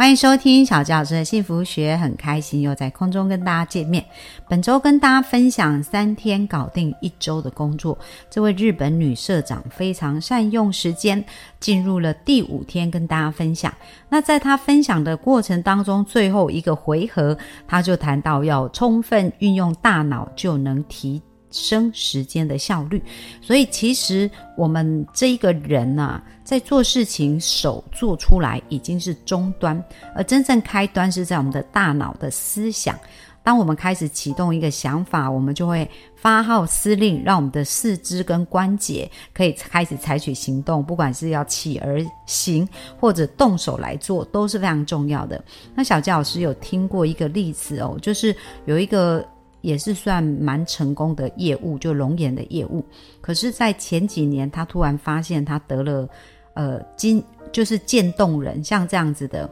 欢迎收听小教师的幸福学，很开心又在空中跟大家见面。本周跟大家分享三天搞定一周的工作，这位日本女社长非常善用时间，进入了第五天跟大家分享。那在她分享的过程当中，最后一个回合，她就谈到要充分运用大脑，就能提。升时间的效率，所以其实我们这一个人呐，在做事情手做出来已经是终端，而真正开端是在我们的大脑的思想。当我们开始启动一个想法，我们就会发号施令，让我们的四肢跟关节可以开始采取行动，不管是要起而行或者动手来做，都是非常重要的。那小佳老师有听过一个例子哦，就是有一个。也是算蛮成功的业务，就龙眼的业务。可是，在前几年，他突然发现他得了，呃，筋就是渐冻人，像这样子的，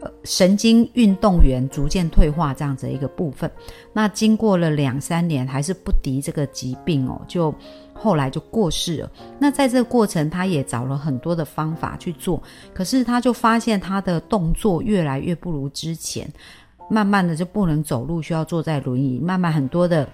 呃，神经运动员逐渐退化这样子的一个部分。那经过了两三年，还是不敌这个疾病哦，就后来就过世了。那在这个过程，他也找了很多的方法去做，可是他就发现他的动作越来越不如之前。慢慢的就不能走路，需要坐在轮椅。慢慢很多的。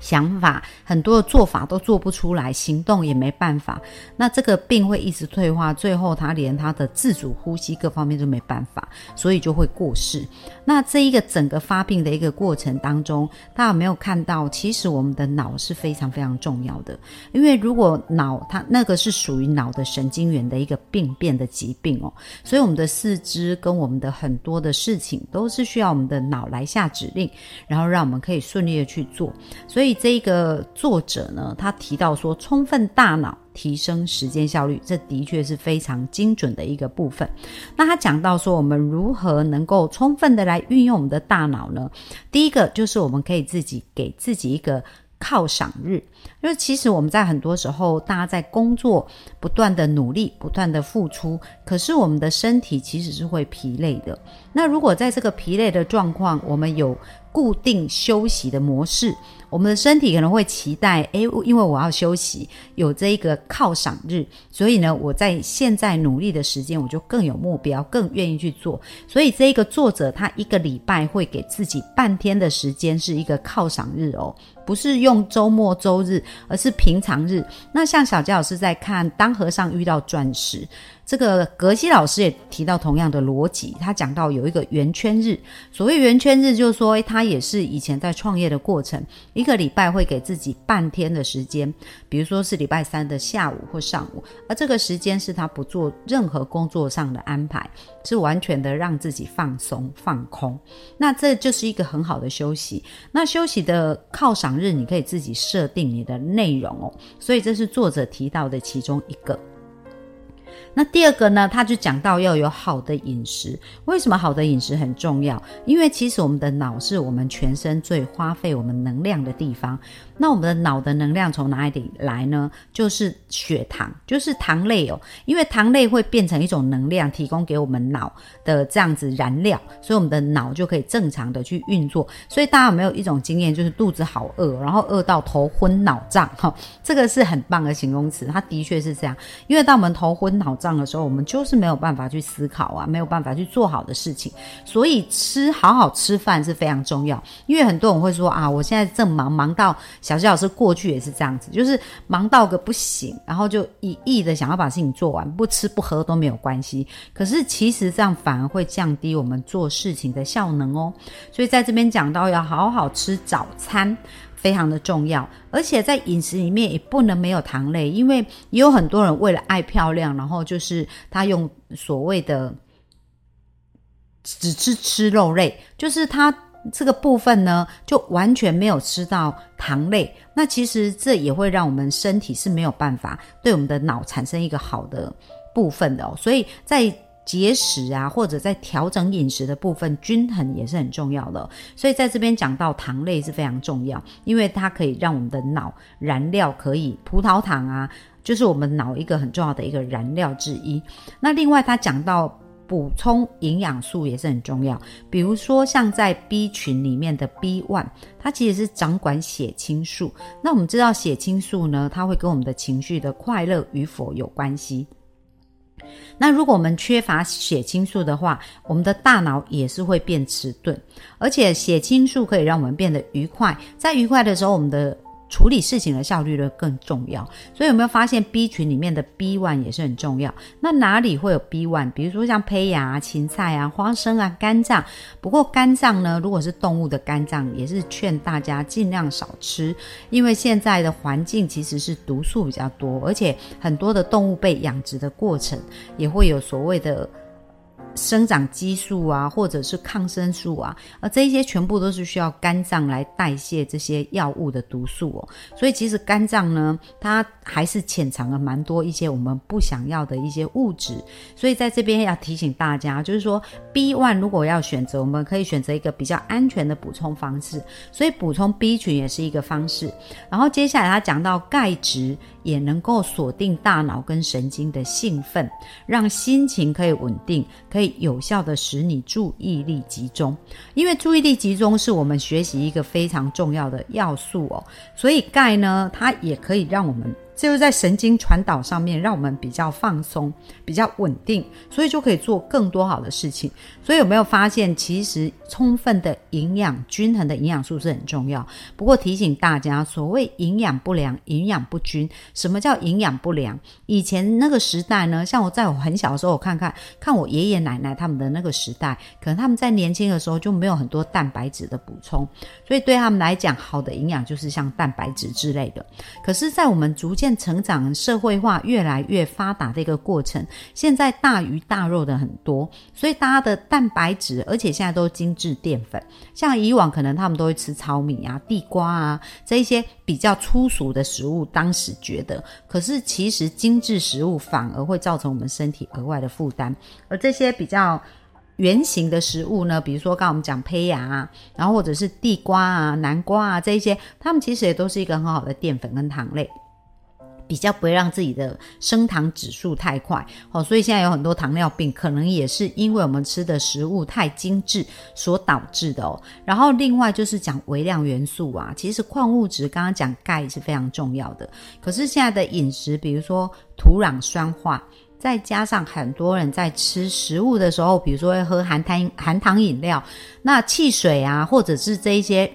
想法很多的做法都做不出来，行动也没办法。那这个病会一直退化，最后他连他的自主呼吸各方面都没办法，所以就会过世。那这一个整个发病的一个过程当中，大家有没有看到？其实我们的脑是非常非常重要的，因为如果脑它那个是属于脑的神经元的一个病变的疾病哦，所以我们的四肢跟我们的很多的事情都是需要我们的脑来下指令，然后让我们可以顺利的去做。所以。所以这个作者呢，他提到说，充分大脑提升时间效率，这的确是非常精准的一个部分。那他讲到说，我们如何能够充分的来运用我们的大脑呢？第一个就是我们可以自己给自己一个犒赏日，因为其实我们在很多时候，大家在工作不断的努力，不断的付出，可是我们的身体其实是会疲累的。那如果在这个疲累的状况，我们有固定休息的模式，我们的身体可能会期待，诶，因为我要休息，有这一个犒赏日，所以呢，我在现在努力的时间，我就更有目标，更愿意去做。所以这一个作者他一个礼拜会给自己半天的时间是一个犒赏日哦，不是用周末周日，而是平常日。那像小佳老师在看《当和尚遇到钻石》。这个格西老师也提到同样的逻辑，他讲到有一个圆圈日。所谓圆圈日，就是说他也是以前在创业的过程，一个礼拜会给自己半天的时间，比如说是礼拜三的下午或上午，而这个时间是他不做任何工作上的安排，是完全的让自己放松放空。那这就是一个很好的休息。那休息的犒赏日，你可以自己设定你的内容哦。所以这是作者提到的其中一个。那第二个呢，他就讲到要有好的饮食。为什么好的饮食很重要？因为其实我们的脑是我们全身最花费我们能量的地方。那我们的脑的能量从哪里来呢？就是血糖，就是糖类哦。因为糖类会变成一种能量，提供给我们脑的这样子燃料，所以我们的脑就可以正常的去运作。所以大家有没有一种经验，就是肚子好饿，然后饿到头昏脑胀？哈，这个是很棒的形容词，它的确是这样。因为当我们头昏脑胀的时候，我们就是没有办法去思考啊，没有办法去做好的事情。所以吃好好吃饭是非常重要。因为很多人会说啊，我现在正忙，忙到。小谢老师过去也是这样子，就是忙到个不行，然后就一意的想要把事情做完，不吃不喝都没有关系。可是其实这样反而会降低我们做事情的效能哦。所以在这边讲到要好好吃早餐，非常的重要。而且在饮食里面也不能没有糖类，因为也有很多人为了爱漂亮，然后就是他用所谓的只吃吃肉类，就是他。这个部分呢，就完全没有吃到糖类，那其实这也会让我们身体是没有办法对我们的脑产生一个好的部分的哦。所以在节食啊，或者在调整饮食的部分，均衡也是很重要的。所以在这边讲到糖类是非常重要，因为它可以让我们的脑燃料可以葡萄糖啊。就是我们脑一个很重要的一个燃料之一。那另外他讲到。补充营养素也是很重要，比如说像在 B 群里面的 B one，它其实是掌管血清素。那我们知道血清素呢，它会跟我们的情绪的快乐与否有关系。那如果我们缺乏血清素的话，我们的大脑也是会变迟钝，而且血清素可以让我们变得愉快，在愉快的时候，我们的处理事情的效率呢更重要，所以有没有发现 B 群里面的 B one 也是很重要？那哪里会有 B one？比如说像胚芽、芹菜啊、花生啊、肝脏。不过肝脏呢，如果是动物的肝脏，也是劝大家尽量少吃，因为现在的环境其实是毒素比较多，而且很多的动物被养殖的过程也会有所谓的。生长激素啊，或者是抗生素啊，而这一些全部都是需要肝脏来代谢这些药物的毒素哦。所以其实肝脏呢，它还是潜藏了蛮多一些我们不想要的一些物质。所以在这边要提醒大家，就是说 B one 如果要选择，我们可以选择一个比较安全的补充方式。所以补充 B 群也是一个方式。然后接下来他讲到钙质。也能够锁定大脑跟神经的兴奋，让心情可以稳定，可以以有效的使你注意力集中。因为注意力集中是我们学习一个非常重要的要素哦，所以钙呢，它也可以让我们。就是在神经传导上面，让我们比较放松、比较稳定，所以就可以做更多好的事情。所以有没有发现，其实充分的营养、均衡的营养素是很重要。不过提醒大家，所谓营养不良、营养不均，什么叫营养不良？以前那个时代呢，像我在我很小的时候，我看看看我爷爷奶奶他们的那个时代，可能他们在年轻的时候就没有很多蛋白质的补充，所以对他们来讲，好的营养就是像蛋白质之类的。可是，在我们逐渐成长、社会化越来越发达的一个过程，现在大鱼大肉的很多，所以大家的蛋白质，而且现在都精致淀粉。像以往可能他们都会吃糙米啊、地瓜啊这一些比较粗俗的食物，当时觉得，可是其实精致食物反而会造成我们身体额外的负担。而这些比较圆形的食物呢，比如说刚刚我们讲胚芽啊，然后或者是地瓜啊、南瓜啊这一些，它们其实也都是一个很好的淀粉跟糖类。比较不会让自己的升糖指数太快，哦，所以现在有很多糖尿病，可能也是因为我们吃的食物太精致所导致的哦。然后另外就是讲微量元素啊，其实矿物质刚刚讲钙是非常重要的，可是现在的饮食，比如说土壤酸化，再加上很多人在吃食物的时候，比如说会喝含糖含糖饮料，那汽水啊，或者是这一些。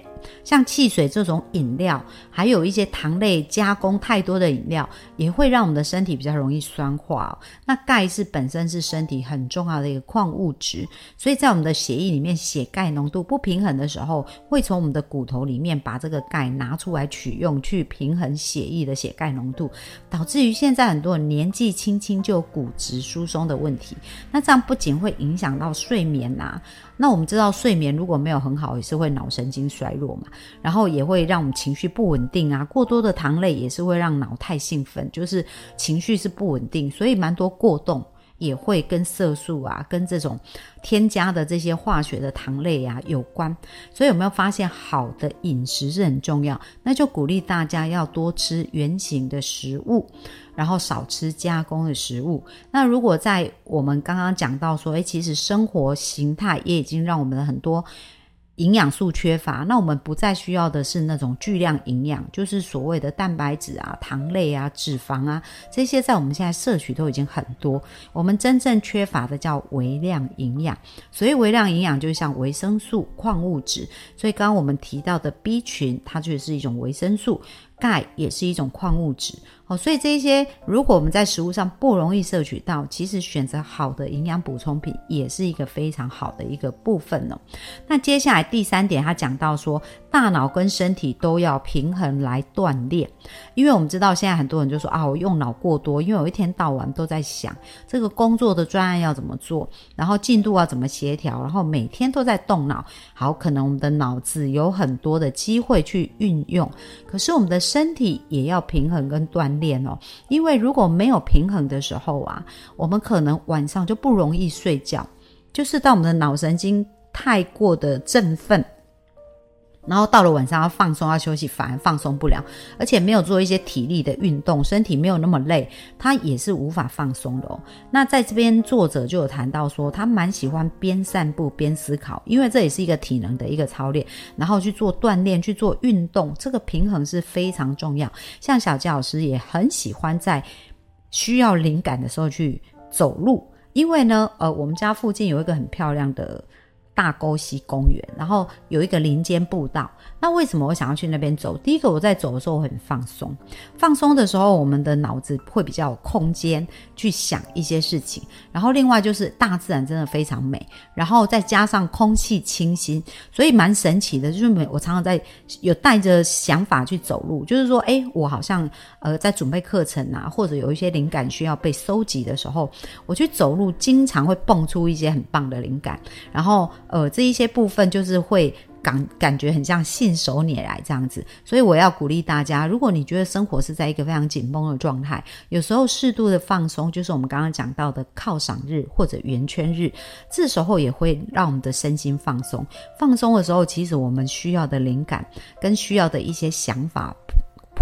像汽水这种饮料，还有一些糖类加工太多的饮料，也会让我们的身体比较容易酸化。那钙是本身是身体很重要的一个矿物质，所以在我们的血液里面，血钙浓度不平衡的时候，会从我们的骨头里面把这个钙拿出来取用，去平衡血液的血钙浓度，导致于现在很多人年纪轻轻就有骨质疏松的问题。那这样不仅会影响到睡眠呐。那我们知道，睡眠如果没有很好，也是会脑神经衰弱嘛，然后也会让我们情绪不稳定啊。过多的糖类也是会让脑太兴奋，就是情绪是不稳定，所以蛮多过动。也会跟色素啊，跟这种添加的这些化学的糖类啊有关，所以有没有发现好的饮食是很重要？那就鼓励大家要多吃原形的食物，然后少吃加工的食物。那如果在我们刚刚讲到说，诶，其实生活形态也已经让我们的很多。营养素缺乏，那我们不再需要的是那种巨量营养，就是所谓的蛋白质啊、糖类啊、脂肪啊这些，在我们现在摄取都已经很多。我们真正缺乏的叫微量营养，所以微量营养就像维生素、矿物质。所以刚刚我们提到的 B 群，它就是一种维生素。钙也是一种矿物质哦，所以这些如果我们在食物上不容易摄取到，其实选择好的营养补充品也是一个非常好的一个部分哦。那接下来第三点，他讲到说，大脑跟身体都要平衡来锻炼，因为我们知道现在很多人就说啊，我用脑过多，因为我一天到晚都在想这个工作的专案要怎么做，然后进度要怎么协调，然后每天都在动脑，好，可能我们的脑子有很多的机会去运用，可是我们的。身体也要平衡跟锻炼哦，因为如果没有平衡的时候啊，我们可能晚上就不容易睡觉，就是当我们的脑神经太过的振奋。然后到了晚上要放松要休息，反而放松不了，而且没有做一些体力的运动，身体没有那么累，他也是无法放松的哦。那在这边作者就有谈到说，他蛮喜欢边散步边思考，因为这也是一个体能的一个操练，然后去做锻炼去做运动，这个平衡是非常重要。像小杰老师也很喜欢在需要灵感的时候去走路，因为呢，呃，我们家附近有一个很漂亮的。大沟溪公园，然后有一个林间步道。那为什么我想要去那边走？第一个，我在走的时候我很放松，放松的时候，我们的脑子会比较有空间去想一些事情。然后另外就是大自然真的非常美，然后再加上空气清新，所以蛮神奇的。就是我常常在有带着想法去走路，就是说，哎，我好像呃在准备课程啊，或者有一些灵感需要被收集的时候，我去走路，经常会蹦出一些很棒的灵感，然后。呃，这一些部分就是会感感觉很像信手拈来这样子，所以我要鼓励大家，如果你觉得生活是在一个非常紧绷的状态，有时候适度的放松，就是我们刚刚讲到的犒赏日或者圆圈日，这时候也会让我们的身心放松。放松的时候，其实我们需要的灵感跟需要的一些想法。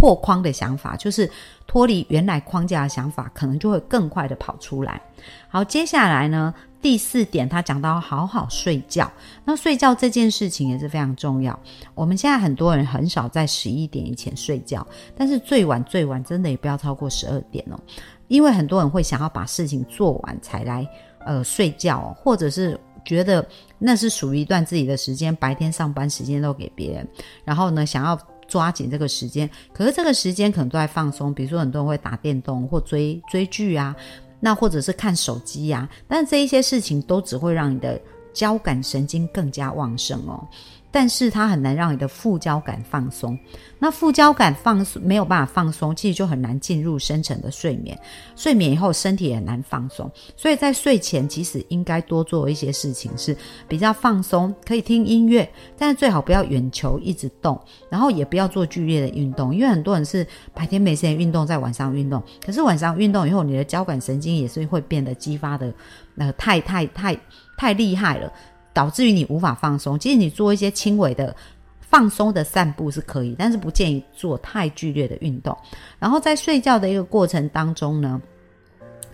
破框的想法，就是脱离原来框架的想法，可能就会更快的跑出来。好，接下来呢，第四点，他讲到好好睡觉。那睡觉这件事情也是非常重要。我们现在很多人很少在十一点以前睡觉，但是最晚最晚真的也不要超过十二点哦，因为很多人会想要把事情做完才来呃睡觉，或者是觉得那是属于一段自己的时间，白天上班时间都给别人，然后呢想要。抓紧这个时间，可是这个时间可能都在放松，比如说很多人会打电动或追追剧啊，那或者是看手机呀，但这一些事情都只会让你的交感神经更加旺盛哦。但是它很难让你的副交感放松，那副交感放松没有办法放松，其实就很难进入深层的睡眠。睡眠以后身体也难放松，所以在睡前其实应该多做一些事情是比较放松，可以听音乐，但是最好不要远球一直动，然后也不要做剧烈的运动，因为很多人是白天没时间运动，在晚上运动，可是晚上运动以后，你的交感神经也是会变得激发的，那太太太太厉害了。导致于你无法放松。其实你做一些轻微的放松的散步是可以，但是不建议做太剧烈的运动。然后在睡觉的一个过程当中呢。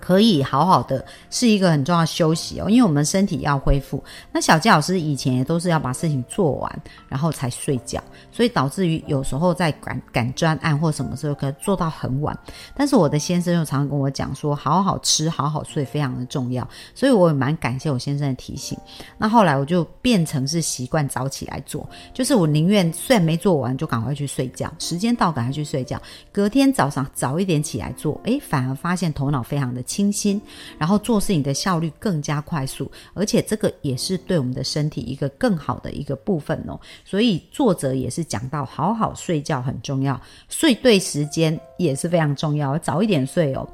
可以好好的是一个很重要的休息哦，因为我们身体要恢复。那小杰老师以前也都是要把事情做完，然后才睡觉，所以导致于有时候在赶赶专案或什么时候可以做到很晚。但是我的先生又常常跟我讲说，好好吃，好好睡非常的重要，所以我也蛮感谢我先生的提醒。那后来我就变成是习惯早起来做，就是我宁愿虽然没做完就赶快去睡觉，时间到赶快去睡觉，隔天早上早一点起来做，诶，反而发现头脑非常的。清新，然后做事情的效率更加快速，而且这个也是对我们的身体一个更好的一个部分哦。所以作者也是讲到，好好睡觉很重要，睡对时间也是非常重要，早一点睡哦，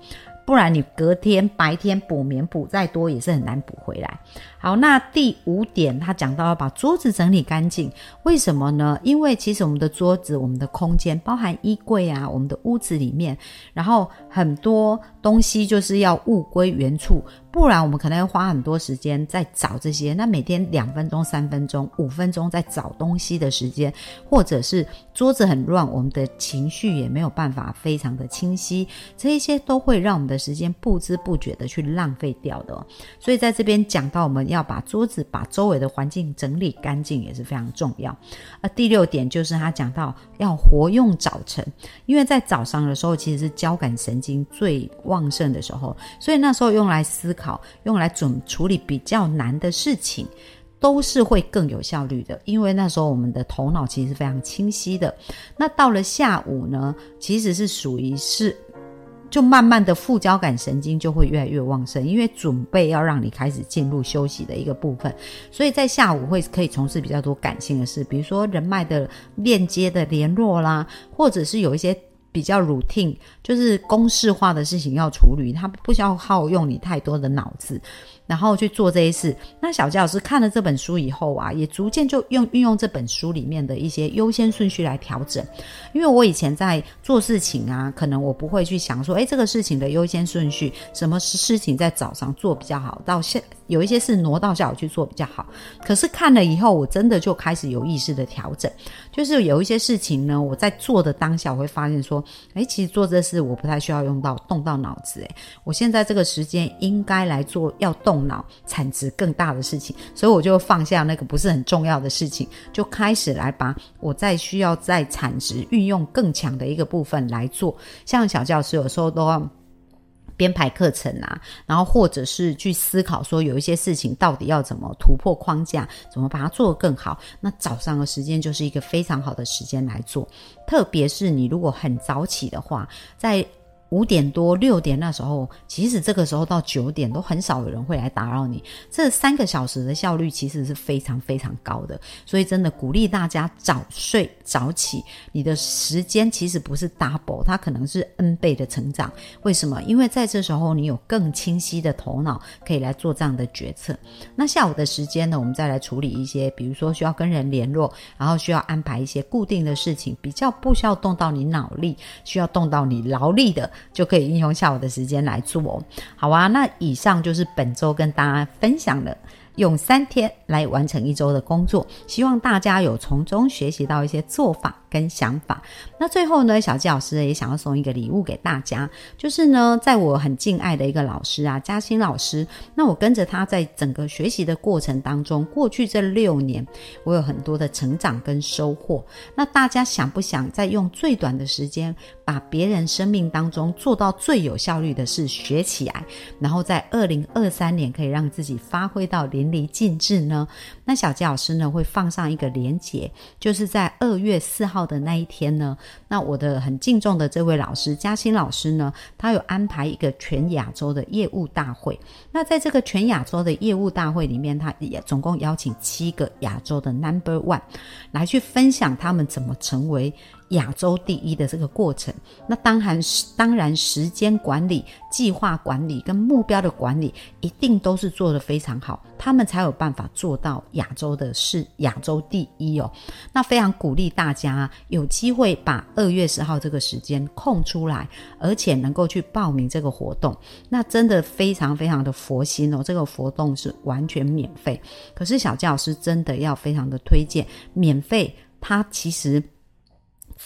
不然你隔天白天补眠补再多也是很难补回来。好，那第五点，他讲到要把桌子整理干净，为什么呢？因为其实我们的桌子、我们的空间，包含衣柜啊，我们的屋子里面，然后很多东西就是要物归原处，不然我们可能要花很多时间在找这些。那每天两分钟、三分钟、五分钟在找东西的时间，或者是桌子很乱，我们的情绪也没有办法非常的清晰，这一些都会让我们的时间不知不觉的去浪费掉的。所以在这边讲到我们要。把桌子、把周围的环境整理干净也是非常重要。而第六点就是他讲到要活用早晨，因为在早上的时候其实是交感神经最旺盛的时候，所以那时候用来思考、好用来准处理比较难的事情，都是会更有效率的。因为那时候我们的头脑其实是非常清晰的。那到了下午呢，其实是属于是。就慢慢的副交感神经就会越来越旺盛，因为准备要让你开始进入休息的一个部分，所以在下午会可以从事比较多感性的事，比如说人脉的链接的联络啦，或者是有一些。比较 routine 就是公式化的事情要处理，它不需要耗用你太多的脑子，然后去做这些事。那小佳老师看了这本书以后啊，也逐渐就用运用这本书里面的一些优先顺序来调整。因为我以前在做事情啊，可能我不会去想说，哎，这个事情的优先顺序，什么是事情在早上做比较好，到下有一些事挪到下午去做比较好。可是看了以后，我真的就开始有意识的调整，就是有一些事情呢，我在做的当下，我会发现说，哎，其实做这事我不太需要用到动到脑子，哎，我现在这个时间应该来做要动脑、产值更大的事情，所以我就放下那个不是很重要的事情，就开始来把我在需要在产值运用更强的一个部分来做。像小教师有时候都要。编排课程啊，然后或者是去思考说有一些事情到底要怎么突破框架，怎么把它做得更好。那早上的时间就是一个非常好的时间来做，特别是你如果很早起的话，在。五点多六点那时候，其实这个时候到九点都很少有人会来打扰你。这三个小时的效率其实是非常非常高的，所以真的鼓励大家早睡早起。你的时间其实不是 double，它可能是 n 倍的成长。为什么？因为在这时候你有更清晰的头脑，可以来做这样的决策。那下午的时间呢，我们再来处理一些，比如说需要跟人联络，然后需要安排一些固定的事情，比较不需要动到你脑力，需要动到你劳力的。就可以运用下午的时间来做，哦好啊。那以上就是本周跟大家分享的。用三天来完成一周的工作，希望大家有从中学习到一些做法跟想法。那最后呢，小纪老师也想要送一个礼物给大家，就是呢，在我很敬爱的一个老师啊，嘉欣老师。那我跟着他在整个学习的过程当中，过去这六年，我有很多的成长跟收获。那大家想不想再用最短的时间，把别人生命当中做到最有效率的事学起来，然后在二零二三年可以让自己发挥到。淋漓尽致呢？那小纪老师呢会放上一个连结，就是在二月四号的那一天呢。那我的很敬重的这位老师嘉欣老师呢，他有安排一个全亚洲的业务大会。那在这个全亚洲的业务大会里面，他也总共邀请七个亚洲的 Number One 来去分享他们怎么成为。亚洲第一的这个过程，那当然是当然时间管理、计划管理跟目标的管理，一定都是做得非常好，他们才有办法做到亚洲的是亚洲第一哦。那非常鼓励大家有机会把二月十号这个时间空出来，而且能够去报名这个活动，那真的非常非常的佛心哦。这个活动是完全免费，可是小教师真的要非常的推荐，免费它其实。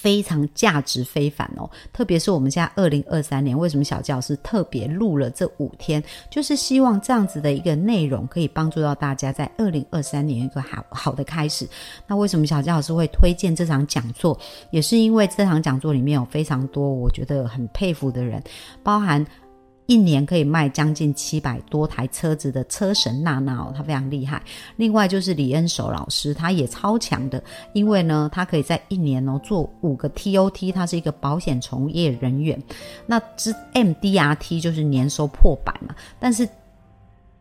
非常价值非凡哦，特别是我们现在二零二三年，为什么小教师特别录了这五天，就是希望这样子的一个内容可以帮助到大家在二零二三年一个好好的开始。那为什么小教老师会推荐这场讲座，也是因为这场讲座里面有非常多我觉得很佩服的人，包含。一年可以卖将近七百多台车子的车神娜娜哦，她非常厉害。另外就是李恩守老师，他也超强的，因为呢，他可以在一年哦做五个 TOT，他是一个保险从业人员。那之 MDRT 就是年收破百嘛，但是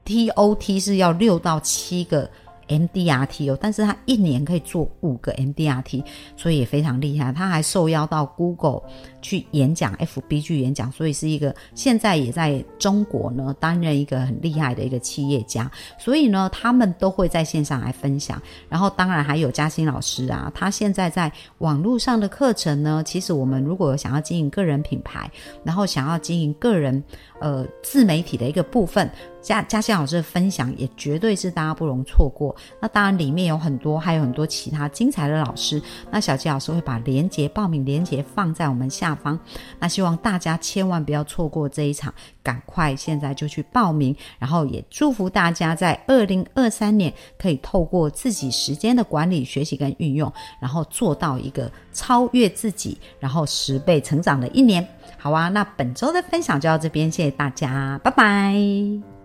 TOT 是要六到七个。MDRT 哦，但是他一年可以做五个 MDRT，所以也非常厉害。他还受邀到 Google 去演讲，FB 去演讲，所以是一个现在也在中国呢担任一个很厉害的一个企业家。所以呢，他们都会在线上来分享。然后当然还有嘉欣老师啊，他现在在网络上的课程呢，其实我们如果想要经营个人品牌，然后想要经营个人呃自媒体的一个部分。嘉嘉欣老师的分享也绝对是大家不容错过。那当然里面有很多，还有很多其他精彩的老师。那小吉老师会把连接报名连接放在我们下下方。那希望大家千万不要错过这一场，赶快现在就去报名。然后也祝福大家在二零二三年可以透过自己时间的管理、学习跟运用，然后做到一个超越自己，然后十倍成长的一年。好啊，那本周的分享就到这边，谢谢大家，拜拜。